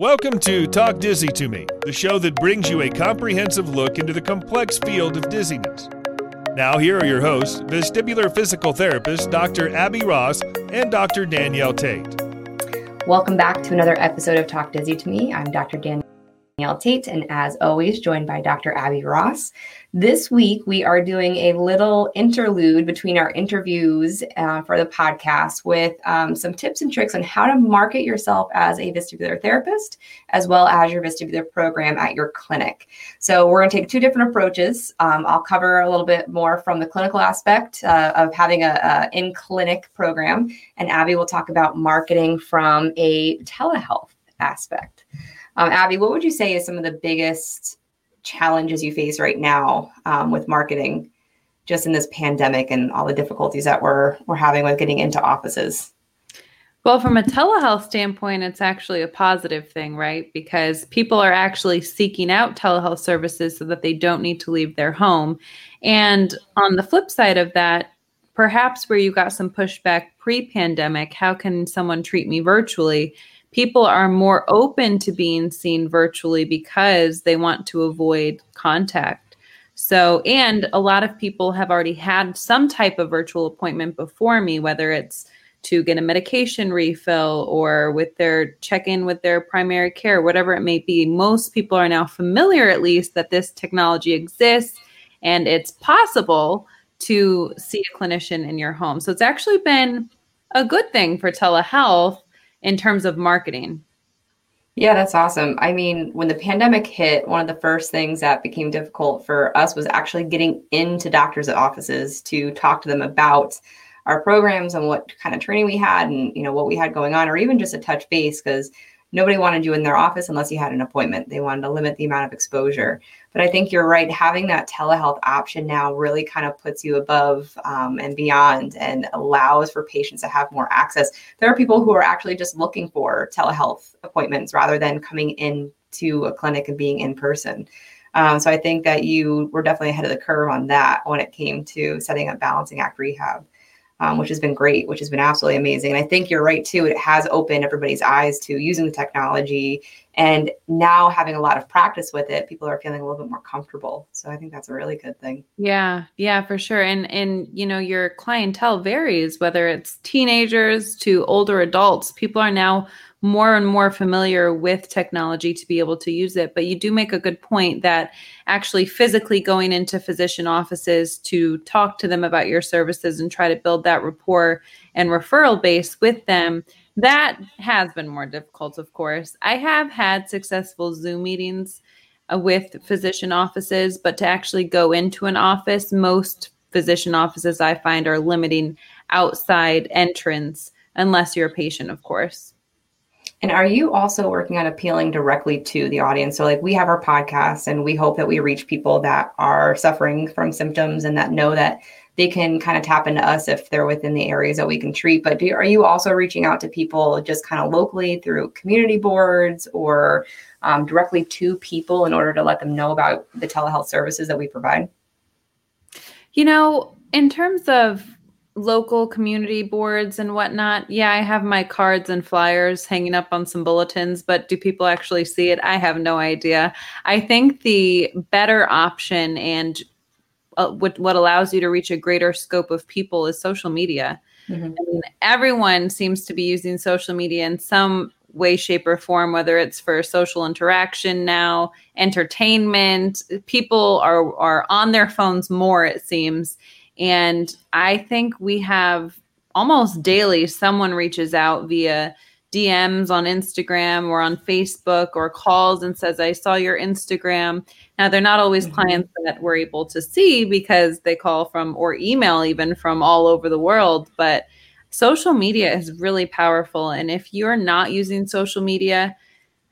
Welcome to Talk Dizzy to Me, the show that brings you a comprehensive look into the complex field of dizziness. Now, here are your hosts, vestibular physical therapist Dr. Abby Ross and Dr. Danielle Tate. Welcome back to another episode of Talk Dizzy to Me. I'm Dr. Danielle Tate, and as always, joined by Dr. Abby Ross. This week, we are doing a little interlude between our interviews uh, for the podcast with um, some tips and tricks on how to market yourself as a vestibular therapist, as well as your vestibular program at your clinic. So, we're going to take two different approaches. Um, I'll cover a little bit more from the clinical aspect uh, of having a, a in clinic program, and Abby will talk about marketing from a telehealth aspect. Um, Abby, what would you say is some of the biggest challenges you face right now um, with marketing, just in this pandemic and all the difficulties that we're we're having with getting into offices? Well, from a telehealth standpoint, it's actually a positive thing, right? Because people are actually seeking out telehealth services so that they don't need to leave their home. And on the flip side of that, perhaps where you got some pushback pre pandemic, how can someone treat me virtually? People are more open to being seen virtually because they want to avoid contact. So, and a lot of people have already had some type of virtual appointment before me, whether it's to get a medication refill or with their check in with their primary care, whatever it may be. Most people are now familiar, at least, that this technology exists and it's possible to see a clinician in your home. So, it's actually been a good thing for telehealth in terms of marketing? Yeah, that's awesome. I mean, when the pandemic hit, one of the first things that became difficult for us was actually getting into doctors' offices to talk to them about our programs and what kind of training we had and you know what we had going on or even just a touch base because nobody wanted you in their office unless you had an appointment. They wanted to limit the amount of exposure. But I think you're right. Having that telehealth option now really kind of puts you above um, and beyond and allows for patients to have more access. There are people who are actually just looking for telehealth appointments rather than coming in to a clinic and being in person. Um, so I think that you were definitely ahead of the curve on that when it came to setting up balancing act rehab um, which has been great, which has been absolutely amazing. And I think you're right too. It has opened everybody's eyes to using the technology, and now having a lot of practice with it, people are feeling a little bit more comfortable. So I think that's a really good thing. Yeah, yeah, for sure. And and you know your clientele varies, whether it's teenagers to older adults. People are now more and more familiar with technology to be able to use it. But you do make a good point that actually physically going into physician offices to talk to them about your services and try to build that rapport and referral base with them. That has been more difficult, of course. I have had successful Zoom meetings uh, with physician offices, but to actually go into an office, most physician offices I find are limiting outside entrance unless you're a patient, of course. And are you also working on appealing directly to the audience? So, like, we have our podcast and we hope that we reach people that are suffering from symptoms and that know that they can kind of tap into us if they're within the areas that we can treat. But do, are you also reaching out to people just kind of locally through community boards or um, directly to people in order to let them know about the telehealth services that we provide? You know, in terms of local community boards and whatnot. Yeah, I have my cards and flyers hanging up on some bulletins, but do people actually see it? I have no idea. I think the better option and uh, what, what allows you to reach a greater scope of people is social media. Mm-hmm. I mean, everyone seems to be using social media in some way, shape, or form, whether it's for social interaction now, entertainment. People are, are on their phones more, it seems and I think we have almost daily someone reaches out via DMs on Instagram or on Facebook or calls and says, I saw your Instagram. Now, they're not always mm-hmm. clients that we're able to see because they call from or email even from all over the world. But social media is really powerful. And if you're not using social media,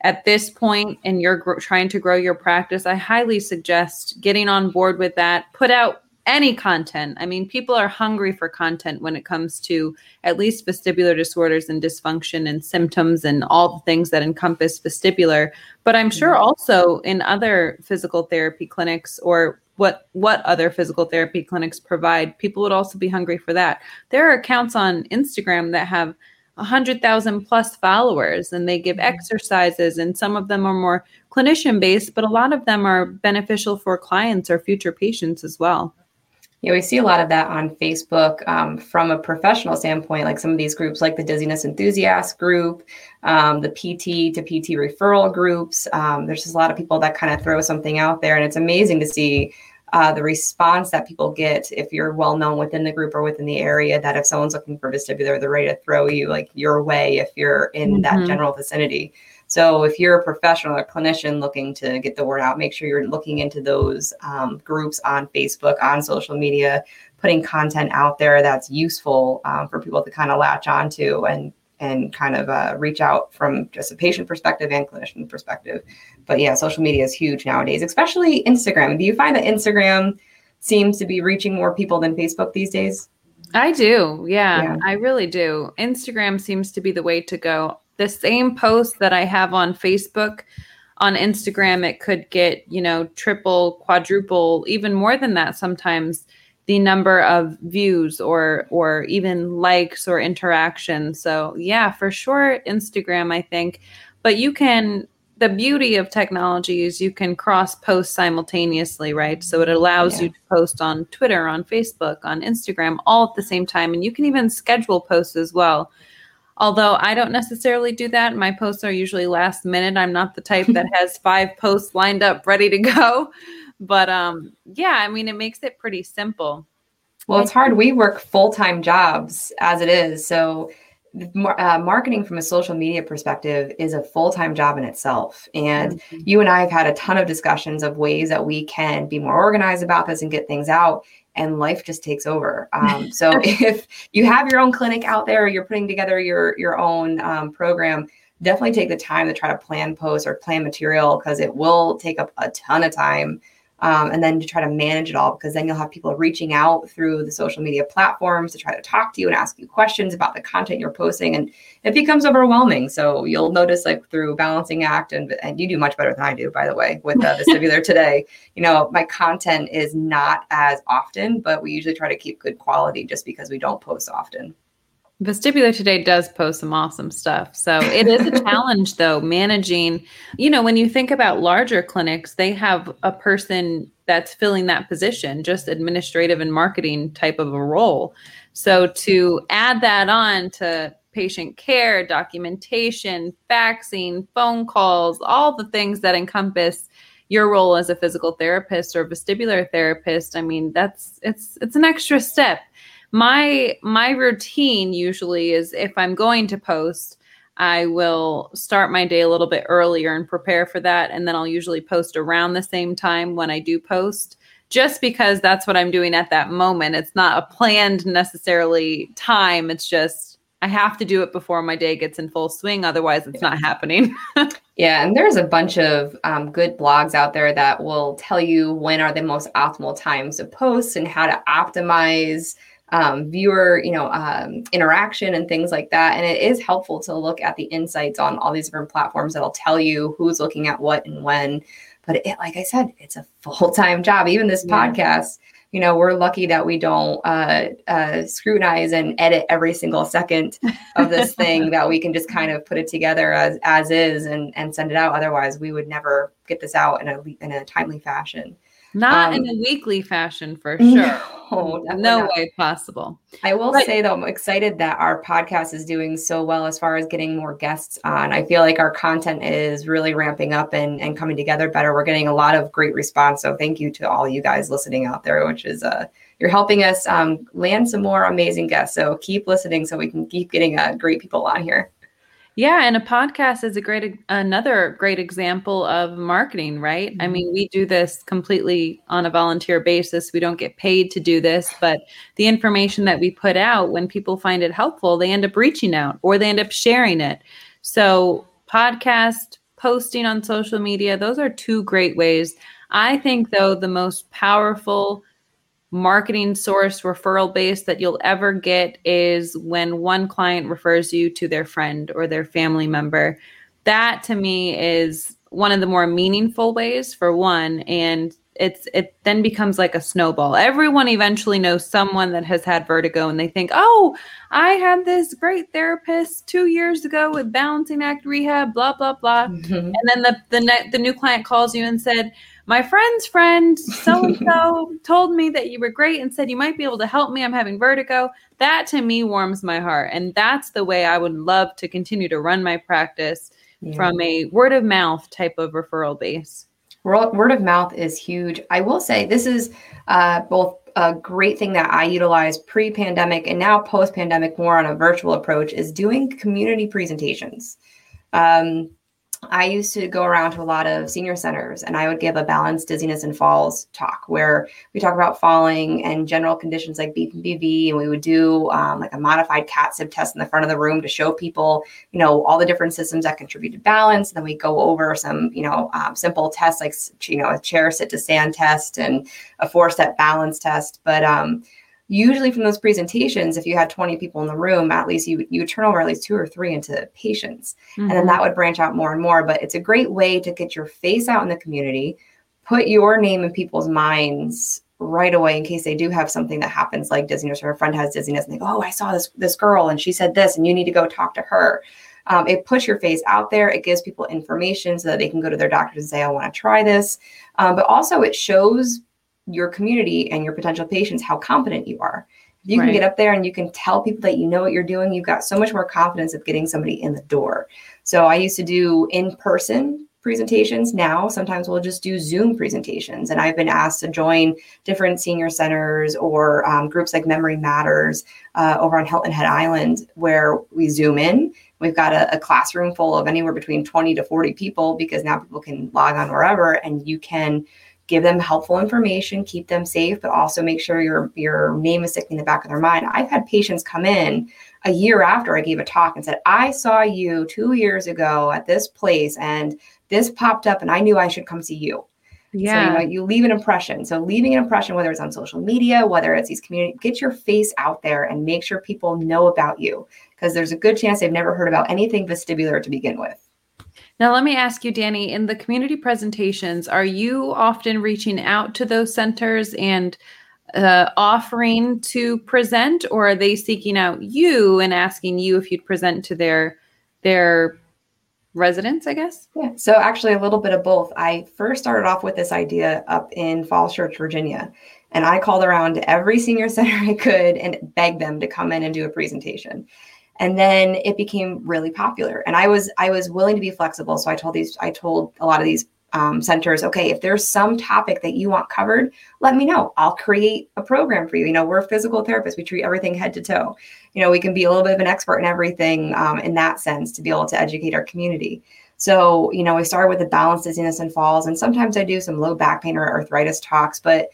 at this point and you're gr- trying to grow your practice, I highly suggest getting on board with that. Put out any content. I mean, people are hungry for content when it comes to at least vestibular disorders and dysfunction and symptoms and all the things that encompass vestibular. But I'm sure mm-hmm. also in other physical therapy clinics or what what other physical therapy clinics provide, people would also be hungry for that. There are accounts on Instagram that have 100,000 plus followers and they give Mm-hmm. exercises and some of them are more clinician based but a lot of them are beneficial for clients or future patients as well. Yeah, we see a lot of that on Facebook um, from a professional standpoint, like some of these groups, like the Dizziness Enthusiast group, um, the PT to PT referral groups. Um, there's just a lot of people that kind of throw something out there, and it's amazing to see uh, the response that people get if you're well known within the group or within the area. That if someone's looking for vestibular, they're ready to throw you like your way if you're in that Mhm. general vicinity. So if you're a professional or clinician looking to get the word out, make sure you're looking into those um, groups on Facebook, on social media, putting content out there that's useful um, for people to kind of latch onto and and kind of uh, reach out from just a patient perspective and clinician perspective. But yeah, social media is huge nowadays, especially Instagram. Do you find that Instagram seems to be reaching more people than Facebook these days? I do. Yeah, Yeah. I really do. Instagram seems to be the way to go. The same post that I have on Facebook, on Instagram, it could get, you know, triple, quadruple, even more than that sometimes the number of views or or even likes or interactions. So, yeah, for sure Instagram, I think. But you can the beauty of technology is you can cross post simultaneously, right? So it allows Yeah. you to post on Twitter, on Facebook, on Instagram, all at the same time. And you can even schedule posts as well. Although I don't necessarily do that. My posts are usually last minute. I'm not the type that has five posts lined up ready to go. But um, yeah, I mean, it makes it pretty simple. Well, it's hard. We work full time jobs as it is. So, uh, marketing from a social media perspective is a full time job in itself. And you and I have had a ton of discussions of ways that we can be more organized about this and get things out. And life just takes over. Um, so, if you have your own clinic out there, you're putting together your your own um, program. Definitely take the time to try to plan posts or plan material because it will take up a ton of time um, and then to try to manage it all because then you'll have people reaching out through the social media platforms to try to talk to you and ask you questions about the content you're posting and it becomes overwhelming. So you'll notice like through balancing act and, and you do much better than i do by the way with uh, vestibular today. You know my content is not as often but we usually try to keep good quality just because we don't post often Vestibular Today does post some awesome stuff. So it is a challenge, though, managing. You know, when you think about larger clinics, they have a person that's filling that position, just administrative and marketing type of a role. So to add that on to patient care, documentation, faxing, phone calls, all the things that encompass your role as a physical therapist or vestibular therapist, I mean, that's it's it's an extra step my my routine usually is if i'm going to post i will start my day a little bit earlier and prepare for that and then i'll usually post around the same time when i do post just because that's what i'm doing at that moment. It's not a planned necessarily time it's just i have to do it before my day gets in full swing otherwise it's not happening. Yeah, and there's a bunch of um, good blogs out there that will tell you when are the most optimal times to post and how to optimize um, viewer, you know, um, interaction and things like that. And it is helpful to look at the insights on all these different platforms that'll tell you who's looking at what and when. But it, like I said, it's a full time job. Even this Yeah. podcast, you know, we're lucky that we don't uh, uh, scrutinize and edit every single second of this thing. that we can just kind of put it together as as is and and send it out. Otherwise, we would never get this out in a in a timely fashion. Not Um, in a weekly fashion for sure No, no not. way possible I will Right. say though, I'm excited that our podcast is doing so well as far as getting more guests on. I feel like our content is really ramping up and, and coming together better. We're getting a lot of great response. So thank you to all you guys listening out there, which is uh you're helping us um, land some more amazing guests. So keep listening so we can keep getting uh, great people on here. Yeah, and a podcast is a great another great example of marketing, right? I Mhm. mean, we do this completely on a volunteer basis. We don't get paid to do this, but the information that we put out when people find it helpful, they end up reaching out or they end up sharing it. So, podcast, posting on social media, those are two great ways. I think though the most powerful marketing source referral base that you'll ever get is when one client refers you to their friend or their family member. That to me is one of the more meaningful ways for one and it's it then becomes like a snowball. Everyone eventually knows someone that has had vertigo and they think, "Oh, I had this great therapist 2 years ago with balancing act rehab, blah blah blah." Mm-hmm. And then the the ne- the new client calls you and said, "My friend's friend so and so told me that you were great and said you might be able to help me. I'm having vertigo." That to me warms my heart, and that's the way I would love to continue to run my practice yeah. from a word of mouth type of referral base. Word of mouth is huge. I will say this is uh, both a great thing that I utilize pre pandemic and now post pandemic, more on a virtual approach, is doing community presentations. Um, I used to go around to a lot of senior centers and I would give a balanced dizziness and falls talk where we talk about falling and general conditions like BPPV. And we would do um, like a modified CTSIB test in the front of the room to show people, you know, all the different systems that contribute to balance. then we go over some, you know, um, simple tests like, you know, a chair sit to stand test and a four step balance test. But, um, usually from those presentations if you had 20 people in the room at least you you would turn over at least two or three into patients mm-hmm. and then mm-hmm. that would branch out more and more but it's a great way to get your face out in the community put your name in people's minds right away in case they do have something that happens like dizziness or a friend has dizziness and they go oh i saw this this girl and she said this and you need to go talk to her um, it puts your face out there it gives people information so that they can go to their doctors and say i want to try this um, but also it shows your community and your potential patients how confident you are. If you right. can get up there and you can tell people that you know what you're doing, you've got so much more confidence of getting somebody in the door. So I used to do in person presentations. Now, sometimes we'll just do Zoom presentations. And I've been asked to join different senior centers or um, groups like Memory Matters uh, over on Hilton Head Island, where we Zoom in. We've got a, a classroom full of anywhere between 20 to 40 people because now people can log on wherever and you can give them helpful information, keep them safe, but also make sure your your name is sticking in the back of their mind. I've had patients come in a year after I gave a talk and said, "I saw you 2 years ago at this place and this popped up and I knew I should come see you." Yeah. So, you know, you leave an impression. So leaving an impression, whether it's on social media, whether it's these community, get your face out there and make sure people know about you because there's a good chance they've never heard about anything vestibular to begin with. Now, let me ask you, Danny, in the community presentations, are you often reaching out to those centers and uh, offering to present, or are they seeking out you and asking you if you'd present to their their residents? I guess. Yeah. So actually, a little bit of both. I first started off with this idea up in Falls Church, Virginia, and I called around every senior center I could and begged them to come in and do a presentation and then it became really popular. And i was i was willing to be flexible. So i told these i told a lot of these um, centers okay if there's some topic that you want covered let me know. I'll create a program for you. You know we're physical therapists. We treat everything head to toe. You know we can be a little bit of an expert in everything um, in that sense to be able to educate our community. So you know we started with the balance dizziness and falls. And sometimes i do some low back pain or arthritis talks but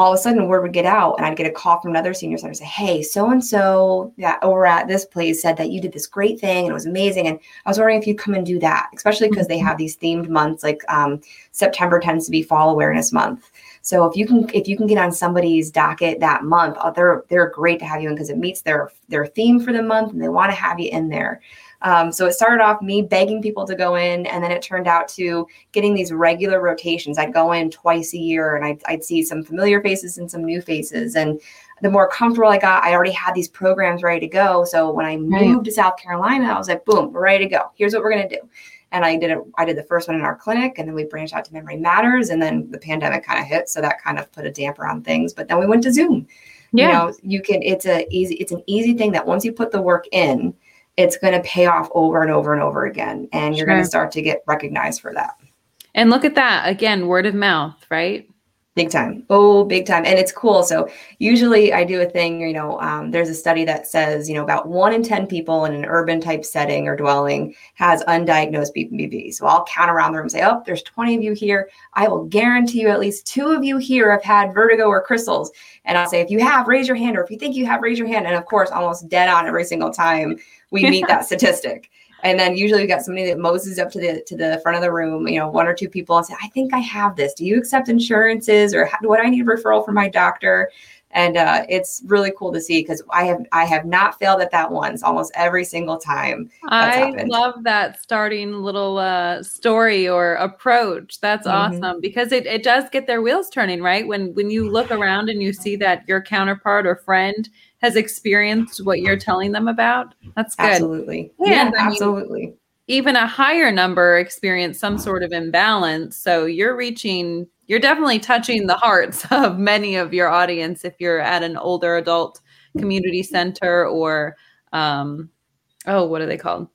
all of a sudden word would get out and I'd get a call from another senior center say, Hey, so and so that over at this place said that you did this great thing and it was amazing. And I was wondering if you'd come and do that, especially because they mm-hmm. have these themed months like um, September tends to be fall awareness month. So if you can if you can get on somebody's docket that month, oh, they're they're great to have you in because it meets their their theme for the month and they want to have you in there. Um, so it started off me begging people to go in, and then it turned out to getting these regular rotations. I'd go in twice a year, and I'd, I'd see some familiar faces and some new faces. And the more comfortable I got, I already had these programs ready to go. So when I moved to South Carolina, I was like, boom, we're ready to go. Here's what we're gonna do. And I did it. I did the first one in our clinic, and then we branched out to Memory Matters, and then the pandemic kind of hit, so that kind of put a damper on things. But then we went to Zoom. Yeah. You know, you can. It's a easy. It's an easy thing that once you put the work in, it's going to pay off over and over and over again. And you're sure. going to start to get recognized for that. And look at that again, word of mouth, right? Big time. Oh, big time. And it's cool. So, usually I do a thing, you know, um, there's a study that says, you know, about one in 10 people in an urban type setting or dwelling has undiagnosed BPPV. So, I'll count around the room and say, oh, there's 20 of you here. I will guarantee you at least two of you here have had vertigo or crystals. And I'll say, if you have, raise your hand. Or if you think you have, raise your hand. And of course, almost dead on every single time we meet that statistic. And then usually we got somebody that moses up to the to the front of the room, you know, one or two people and say, I think I have this. Do you accept insurances or how, what I need a referral from my doctor? and uh, it's really cool to see because I have I have not failed at that once. Almost every single time. I happened. love that starting little uh, story or approach. That's mm-hmm. awesome because it it does get their wheels turning, right? When when you look around and you see that your counterpart or friend has experienced what you're telling them about. That's good. Absolutely. And, yeah, absolutely. mean, even a higher number experience some sort of imbalance. So you're reaching, you're definitely touching the hearts of many of your audience if you're at an older adult community center or, um, oh, what are they called?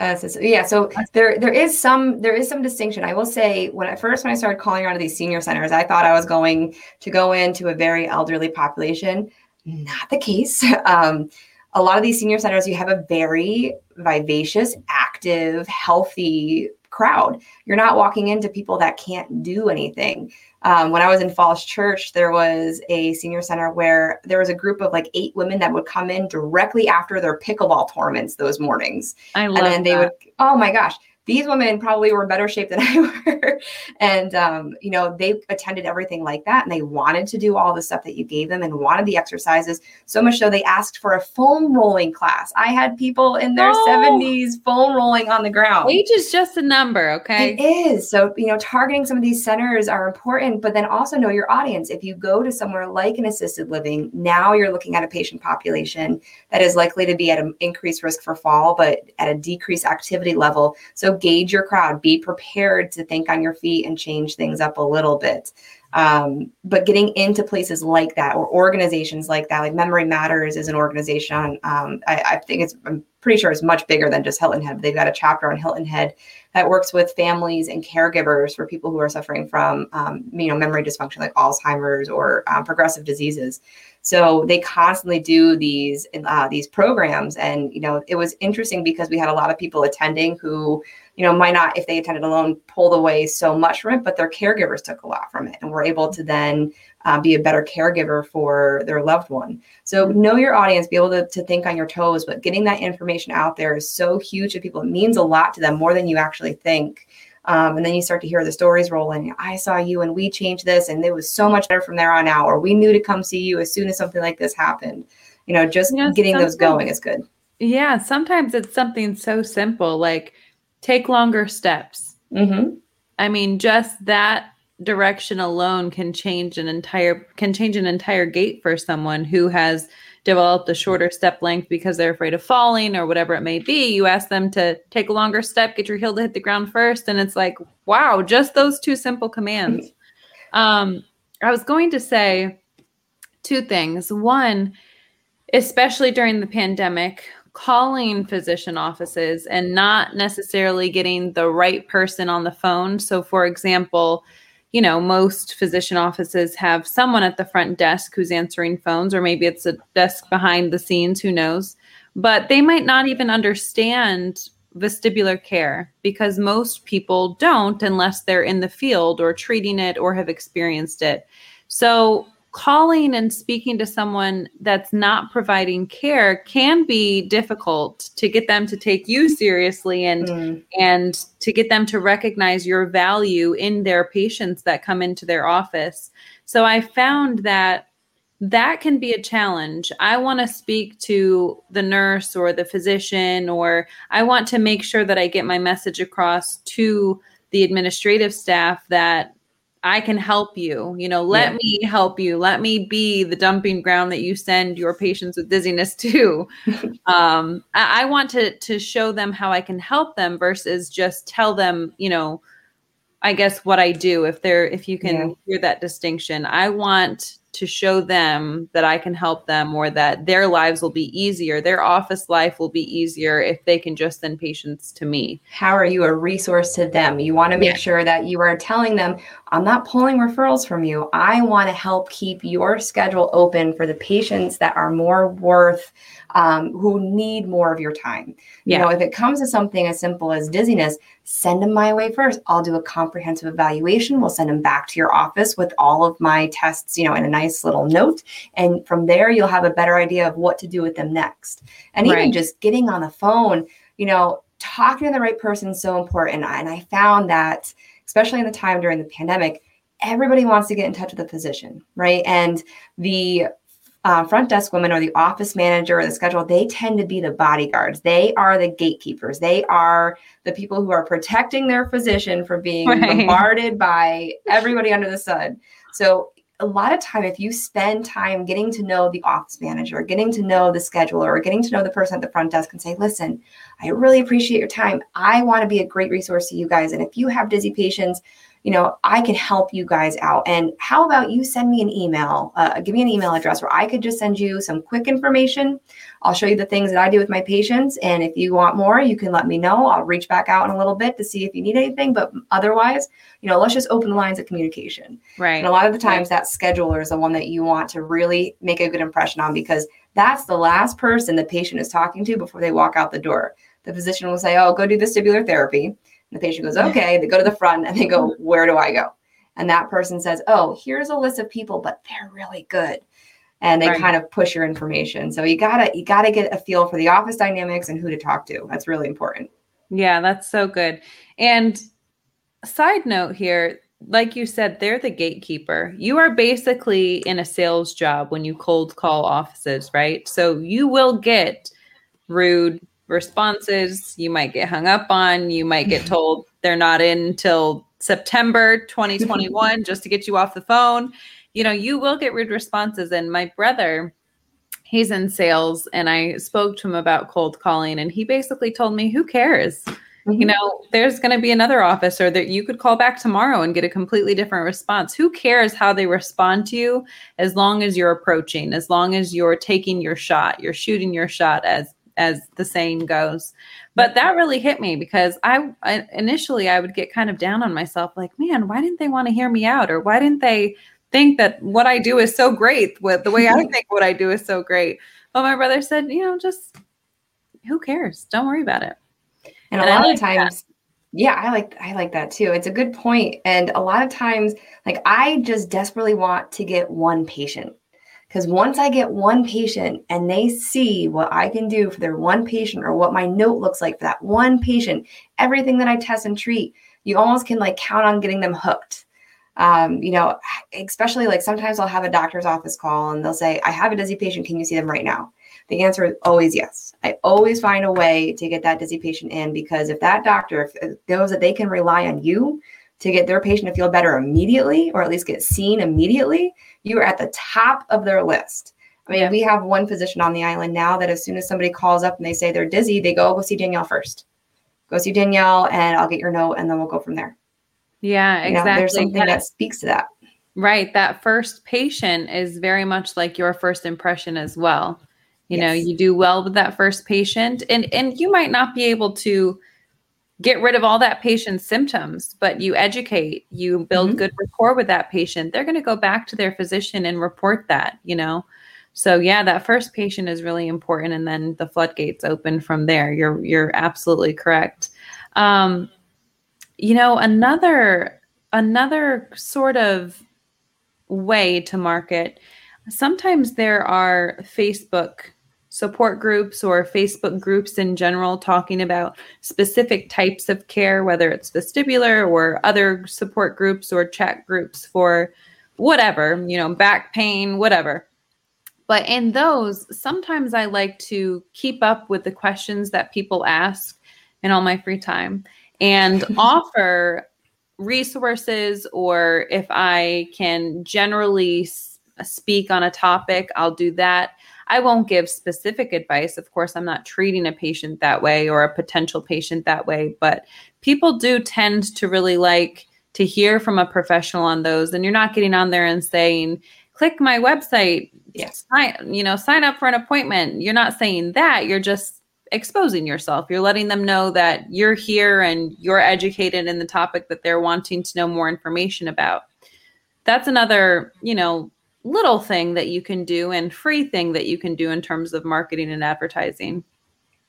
Uh, so, yeah, so there there is some there is some distinction. I will say when at first when I started calling around to these senior centers, I thought I was going to go into a very elderly population not the case. Um, a lot of these senior centers, you have a very vivacious, active, healthy crowd. You're not walking into people that can't do anything. Um, when I was in Falls Church, there was a senior center where there was a group of like eight women that would come in directly after their pickleball tournaments those mornings. I love And then they that. would, oh my gosh, these women probably were in better shape than I were. and, um, you know, they attended everything like that and they wanted to do all the stuff that you gave them and wanted the exercises. So much so they asked for a foam rolling class. I had people in their oh. 70s foam rolling on the ground. Age is just a number, okay? It is. So, you know, targeting some of these centers are important, but then also know your audience. If you go to somewhere like an assisted living, now you're looking at a patient population that is likely to be at an increased risk for fall, but at a decreased activity level. So gauge your crowd, be prepared to think on your feet and change things up a little bit. Um, but getting into places like that or organizations like that, like Memory Matters is an organization. Um, I, I, think it's, I'm pretty sure it's much bigger than just Hilton Head. They've got a chapter on Hilton Head that works with families and caregivers for people who are suffering from, um, you know, memory dysfunction like Alzheimer's or um, progressive diseases. So they constantly do these uh, these programs, and you know, it was interesting because we had a lot of people attending who you know, might not, if they attended alone, pulled away so much from it, but their caregivers took a lot from it and were able to then uh, be a better caregiver for their loved one. So know your audience, be able to, to think on your toes, but getting that information out there is so huge to people. It means a lot to them more than you actually think. Um, and then you start to hear the stories rolling. I saw you and we changed this, and it was so much better from there on out. Or we knew to come see you as soon as something like this happened. You know, just you know, getting those going is good. Yeah, sometimes it's something so simple like take longer steps. Mm-hmm. I mean, just that direction alone can change an entire can change an entire gait for someone who has developed a shorter step length because they're afraid of falling or whatever it may be. You ask them to take a longer step, get your heel to hit the ground first, and it's like, wow, just those two simple commands. Um, I was going to say two things. One, especially during the pandemic, calling physician offices and not necessarily getting the right person on the phone. So, for example, you know, most physician offices have someone at the front desk who's answering phones, or maybe it's a desk behind the scenes, who knows. But they might not even understand vestibular care because most people don't unless they're in the field or treating it or have experienced it. So, calling and speaking to someone that's not providing care can be difficult to get them to take you seriously and mm. and to get them to recognize your value in their patients that come into their office so i found that that can be a challenge i want to speak to the nurse or the physician or i want to make sure that i get my message across to the administrative staff that I can help you. You know, let yeah. me help you. Let me be the dumping ground that you send your patients with dizziness to. um, I, I, want to to show them how I can help them versus just tell them, you know, I guess what I do. If they're if you can yeah. hear that distinction, I want to show them that I can help them or that their lives will be easier. Their office life will be easier if they can just send patients to me. How are you a resource to them? You want to make yeah. sure that you are telling them, I'm not pulling referrals from you. I want to help keep your schedule open for the patients that are more worth, um, who need more of your time. Yeah. You know, if it comes to something as simple as dizziness, send them my way first. I'll do a comprehensive evaluation. We'll send them back to your office with all of my tests, you know, in a nice little note. And from there, you'll have a better idea of what to do with them next. And right. even just getting on the phone, you know, talking to the right person is so important. And I found that, especially in the time during the pandemic, everybody wants to get in touch with a physician, right? And the uh, front desk women or the office manager or the schedule, they tend to be the bodyguards. They are the gatekeepers. They are the people who are protecting their physician from being right. bombarded by everybody under the sun. So a lot of time, if you spend time getting to know the office manager, getting to know the scheduler, or getting to know the person at the front desk and say, listen, I really appreciate your time. I want to be a great resource to you guys. And if you have dizzy patients, you know, I can help you guys out. And how about you send me an email? Uh, give me an email address where I could just send you some quick information. I'll show you the things that I do with my patients. And if you want more, you can let me know. I'll reach back out in a little bit to see if you need anything. But otherwise, you know, let's just open the lines of communication. Right. And a lot of the times that scheduler is the one that you want to really make a good impression on because that's the last person the patient is talking to before they walk out the door. The physician will say, Oh, go do vestibular therapy the patient goes, okay. They go to the front and they go, mm-hmm. where do I go? And that person says, oh, here's a list of people, but they're really good. And they right. kind of push your information. So you gotta you gotta get a feel for the office dynamics and who to talk to. That's really important. Yeah, that's so good. And side note here, like you said, they're the gatekeeper. You are basically in a sales job when you cold call offices, right? So you will get rude, responses you might get hung up on. You might get told they're not in until september 2021 just to get you off the phone. You know you will get rude responses. And my brother he's in sales and i spoke to him about cold calling and he basically told me who cares? Mm-hmm. you know there's going to be another officer that you could call back tomorrow and get a completely different response. Who cares how they respond to you? As long as you're approaching as long as you're taking your shot you're shooting your shot as as the saying goes. But that really hit me because I, I, initially I would get kind of down on myself, like, man, why didn't they want to hear me out, or why didn't they think that what I do is so great? With the way I think what I do is so great. But my brother said, you know, just who cares? Don't worry about it. And, and a lot like of times. That. Yeah, I like I like that too. It's a good point. And a lot of times like I just desperately want to get one patient because once I get one patient and they see what I can do for their one patient or what my note looks like for that one patient, everything that I test and treat, you almost can like count on getting them hooked. Um, you know, especially like sometimes I'll have a doctor's office call and they'll say, I have a dizzy patient. Can you see them right now? The answer is always yes. I always find a way to get that dizzy patient in because if that doctor if knows that they can rely on you to get their patient to feel better immediately or at least get seen immediately, you are at the top of their list. I mean, yeah. we have one physician on the island now that as soon as somebody calls up and they say they're dizzy, they go, oh, go see Danielle first. Go see Danielle and I'll get your note and then we'll go from there. Yeah, you exactly. Know, there's something that speaks to that. Right. That first patient is very much like your first impression as well. You yes. know, you do well with that first patient and and you might not be able to get rid of all that patient's symptoms, but you educate, you build mm-hmm. good rapport with that patient, they're going to go back to their physician and report that, you know. So yeah, that first patient is really important and then the floodgates open from there. You're you're absolutely correct. Um you know, another another sort of way to market sometimes there are Facebook support groups or Facebook groups in general talking about specific types of care, whether it's vestibular or other support groups or chat groups for whatever, you know, back pain, whatever. But in those, sometimes I like to keep up with the questions that people ask in all my free time and offer resources or if I can generally speak on a topic, I'll do that I won't give specific advice. Of course, I'm not treating a patient that way or a potential patient that way, but people do tend to really like to hear from a professional on those. And you're not getting on there and saying, click my website, yes, sign, you know, sign up for an appointment. You're not saying that. You're just exposing yourself. You're letting them know that you're here and you're educated in the topic that they're wanting to know more information about. That's another, you know, little thing that you can do and free thing that you can do in terms of marketing and advertising.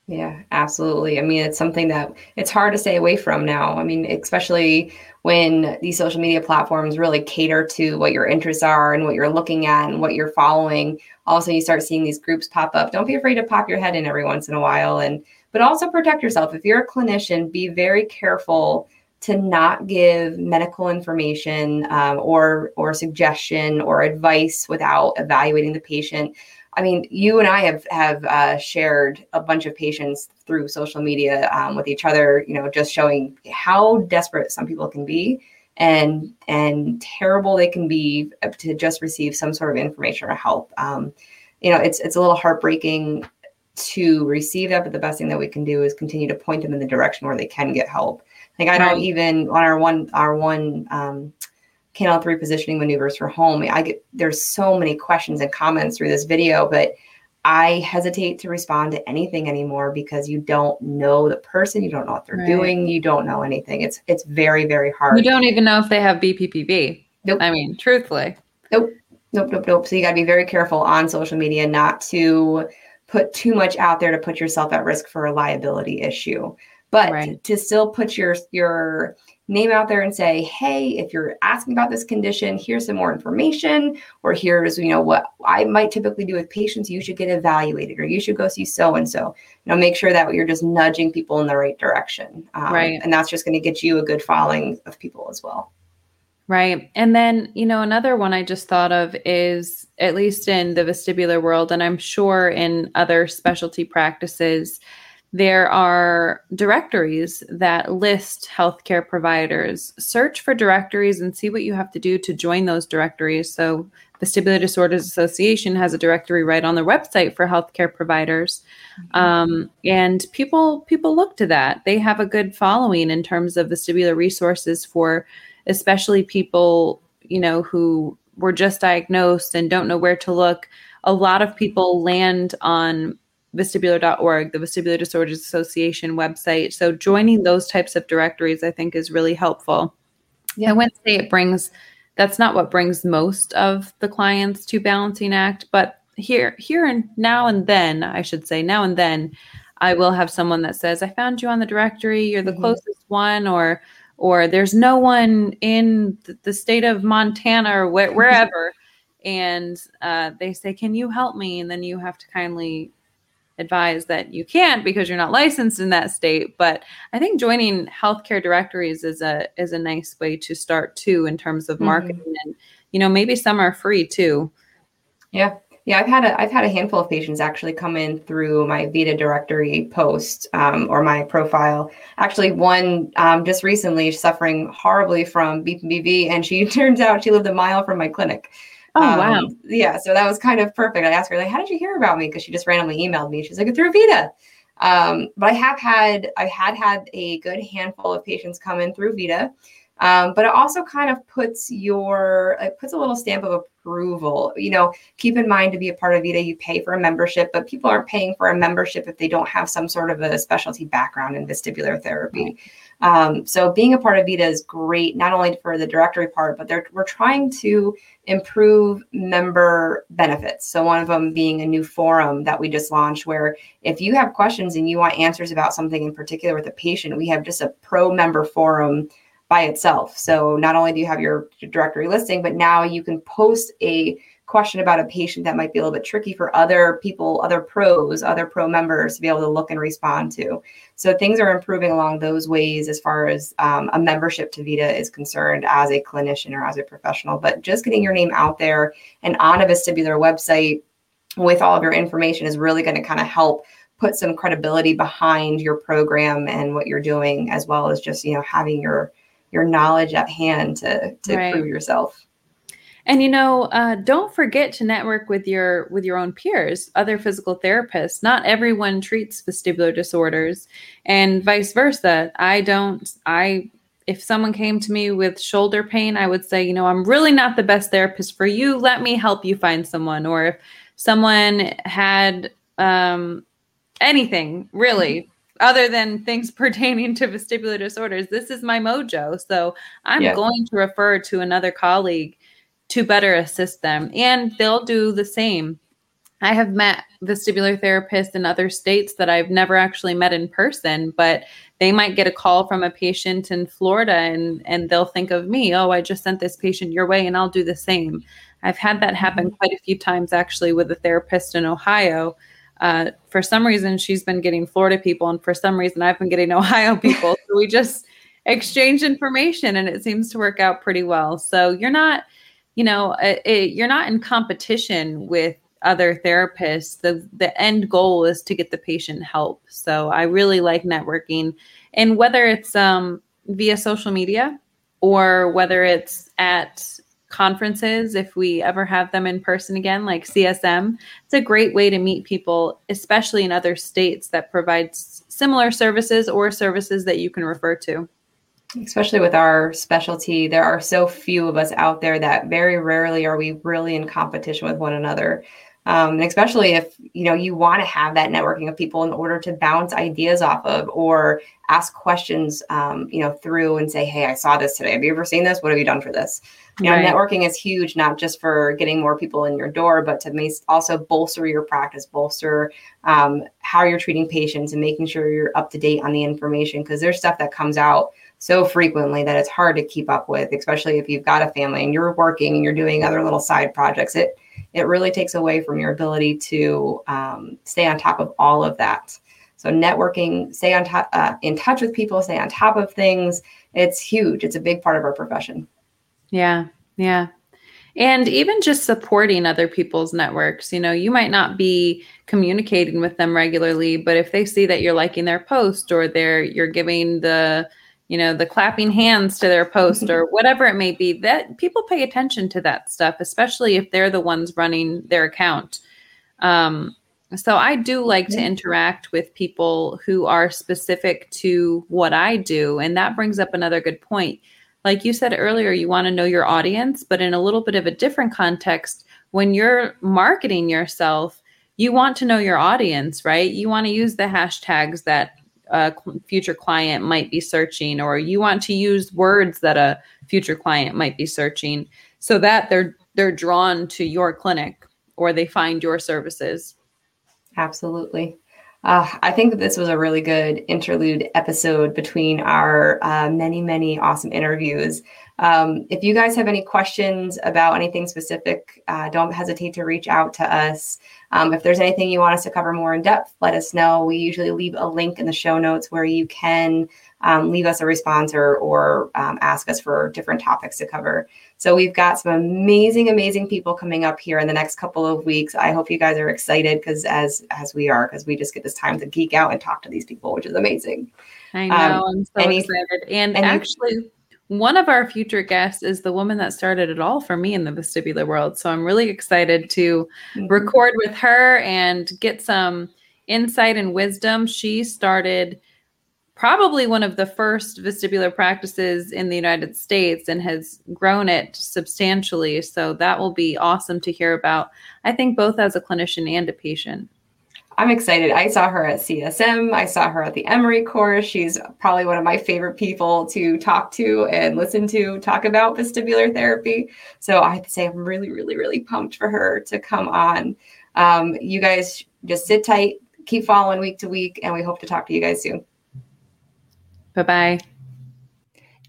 Yeah, absolutely. I mean, it's something that it's hard to stay away from now. I mean, especially when these social media platforms really cater to what your interests are and what you're looking at and what you're following. Also, you start seeing these groups pop up. Don't be afraid to pop your head in every once in a while and but also protect yourself. If you're a clinician, be very careful to not give medical information um, or or suggestion or advice without evaluating the patient. I mean, you and I have have uh, shared a bunch of patients through social media um, with each other. You know, just showing how desperate some people can be and and terrible they can be to just receive some sort of information or help. Um, you know, it's it's a little heartbreaking to receive that, but the best thing that we can do is continue to point them in the direction where they can get help. Like I don't even on our one our one um, Canalith repositioning maneuvers for home. I get there's so many questions and comments through this video, but I hesitate to respond to anything anymore because you don't know the person, you don't know what they're right. doing, you don't know anything. It's it's very very hard. You don't even know if they have BPPV. Nope. I mean, truthfully. Nope. Nope. Nope. Nope. So you got to be very careful on social media not to put too much out there to put yourself at risk for a liability issue but right. to still put your your name out there and say hey if you're asking about this condition here's some more information or here's you know what i might typically do with patients you should get evaluated or you should go see so and so you know make sure that you're just nudging people in the right direction um, right and that's just going to get you a good following of people as well Right. And then, you know, another one I just thought of is, at least in the vestibular world, and I'm sure in other specialty practices, there are directories that list healthcare providers. Search for directories and see what you have to do to join those directories. So, the Vestibular Disorders Association has a directory right on their website for healthcare providers, mm-hmm. um, and people people look to that. They have a good following in terms of vestibular resources for, especially people you know who were just diagnosed and don't know where to look. A lot of people land on vestibular.org, the Vestibular Disorders Association website. So joining those types of directories, I think, is really helpful. Yeah. I wouldn't say it brings that's not what brings most of the clients to balancing act, but here here and now and then, I should say, now and then, I will have someone that says, I found you on the directory, you're the mm-hmm. closest one, or or there's no one in the state of Montana or wh- wherever. and uh, they say, Can you help me? And then you have to kindly advise that you can't because you're not licensed in that state but i think joining healthcare directories is a is a nice way to start too in terms of mm-hmm. marketing mm-hmm. and you know maybe some are free too yeah yeah i've had a i've had a handful of patients actually come in through my VeDA directory post um, or my profile actually one um, just recently suffering horribly from bpv and she turns out she lived a mile from my clinic Oh um, wow! Yeah, so that was kind of perfect. I asked her like, "How did you hear about me?" Because she just randomly emailed me. She's like, "Through VeDA." Um, but I have had I had had a good handful of patients come in through VeDA. Um, but it also kind of puts your it puts a little stamp of approval. You know, keep in mind to be a part of VeDA, you pay for a membership, but people aren't paying for a membership if they don't have some sort of a specialty background in vestibular therapy. Um, so being a part of VeDA is great, not only for the directory part, but we're trying to improve member benefits. So one of them being a new forum that we just launched, where if you have questions and you want answers about something in particular with a patient, we have just a pro member forum by itself. So not only do you have your directory listing, but now you can post a question about a patient that might be a little bit tricky for other people, other pros, other pro members to be able to look and respond to. So things are improving along those ways as far as um, a membership to VeDA is concerned as a clinician or as a professional. But just getting your name out there and on a vestibular website with all of your information is really going to kind of help put some credibility behind your program and what you're doing, as well as just you know having your your knowledge at hand to to right. prove yourself. And you know, uh, don't forget to network with your with your own peers, other physical therapists. Not everyone treats vestibular disorders, and vice versa. I don't. I if someone came to me with shoulder pain, I would say, you know, I'm really not the best therapist for you. Let me help you find someone. Or if someone had um, anything really. Other than things pertaining to vestibular disorders, this is my mojo. So I'm yeah. going to refer to another colleague to better assist them. And they'll do the same. I have met vestibular therapists in other states that I've never actually met in person, but they might get a call from a patient in Florida and, and they'll think of me, oh, I just sent this patient your way and I'll do the same. I've had that happen mm-hmm. quite a few times actually with a therapist in Ohio. Uh, for some reason, she's been getting Florida people, and for some reason, I've been getting Ohio people. so we just exchange information and it seems to work out pretty well. So you're not, you know, it, you're not in competition with other therapists. The the end goal is to get the patient help. So I really like networking and whether it's um via social media or whether it's at conferences if we ever have them in person again like CSM it's a great way to meet people especially in other states that provides similar services or services that you can refer to. Especially with our specialty there are so few of us out there that very rarely are we really in competition with one another um, and especially if you know you want to have that networking of people in order to bounce ideas off of or ask questions um, you know through and say hey i saw this today. Have you ever seen this? What have you done for this? You know networking is huge not just for getting more people in your door but to also bolster your practice bolster um, how you're treating patients and making sure you're up to date on the information because there's stuff that comes out so frequently that it's hard to keep up with, especially if you've got a family and you're working and you're doing other little side projects. It it really takes away from your ability to um, stay on top of all of that. So networking, stay on top, uh, in touch with people, stay on top of things. It's huge. It's a big part of our profession. Yeah, yeah. And even just supporting other people's networks. You know, you might not be communicating with them regularly, but if they see that you're liking their post or they're you're giving the you know the clapping hands to their post or whatever it may be that people pay attention to that stuff especially if they're the ones running their account. Um, so i do like to interact with people who are specific to what i do and that brings up another good point. Like you said earlier you want to know your audience but in a little bit of a different context when you're marketing yourself you want to know your audience right? You want to use the hashtags that a future client might be searching or you want to use words that a future client might be searching so that they're they're drawn to your clinic or they find your services absolutely uh, I think that this was a really good interlude episode between our uh, many, many awesome interviews. Um, if you guys have any questions about anything specific, uh, don't hesitate to reach out to us. Um, if there's anything you want us to cover more in depth, let us know. We usually leave a link in the show notes where you can um, leave us a response or, or um, ask us for different topics to cover. So we've got some amazing, amazing people coming up here in the next couple of weeks. I hope you guys are excited because as as we are, because we just get this time to geek out and talk to these people, which is amazing. I know. Um, I'm so any, excited. And, and actually, you, one of our future guests is the woman that started it all for me in the vestibular world. So I'm really excited to mm-hmm. record with her and get some insight and wisdom. She started probably one of the first vestibular practices in the United States and has grown it substantially. So that will be awesome to hear about, I think, both as a clinician and a patient. I'm excited. I saw her at CSM. I saw her at the Emory course. She's probably one of my favorite people to talk to and listen to talk about vestibular therapy. So I have to say, I'm really, really, really pumped for her to come on. Um, you guys just sit tight, keep following week to week, and we hope to talk to you guys soon. Bye bye.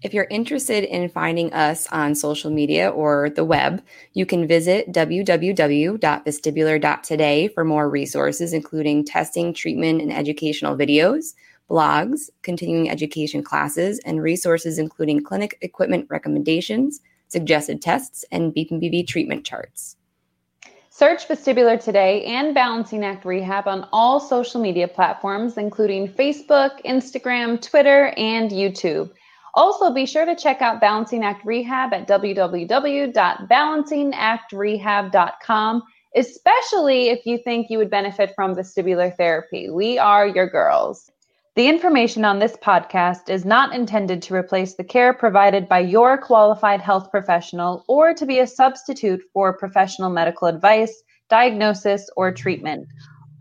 If you're interested in finding us on social media or the web, you can visit www.vestibular.today for more resources, including testing, treatment, and educational videos, blogs, continuing education classes, and resources including clinic equipment recommendations, suggested tests, and BPPV treatment charts. Search Vestibular Today and Balancing Act Rehab on all social media platforms, including Facebook, Instagram, Twitter, and YouTube. Also, be sure to check out Balancing Act Rehab at www.balancingactrehab.com, especially if you think you would benefit from vestibular therapy. We are your girls. The information on this podcast is not intended to replace the care provided by your qualified health professional or to be a substitute for professional medical advice, diagnosis, or treatment.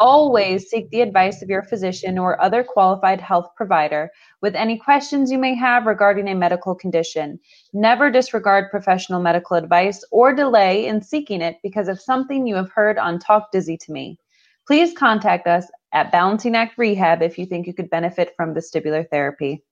Always seek the advice of your physician or other qualified health provider with any questions you may have regarding a medical condition. Never disregard professional medical advice or delay in seeking it because of something you have heard on Talk Dizzy to Me. Please contact us at Balancing Act Rehab if you think you could benefit from vestibular therapy.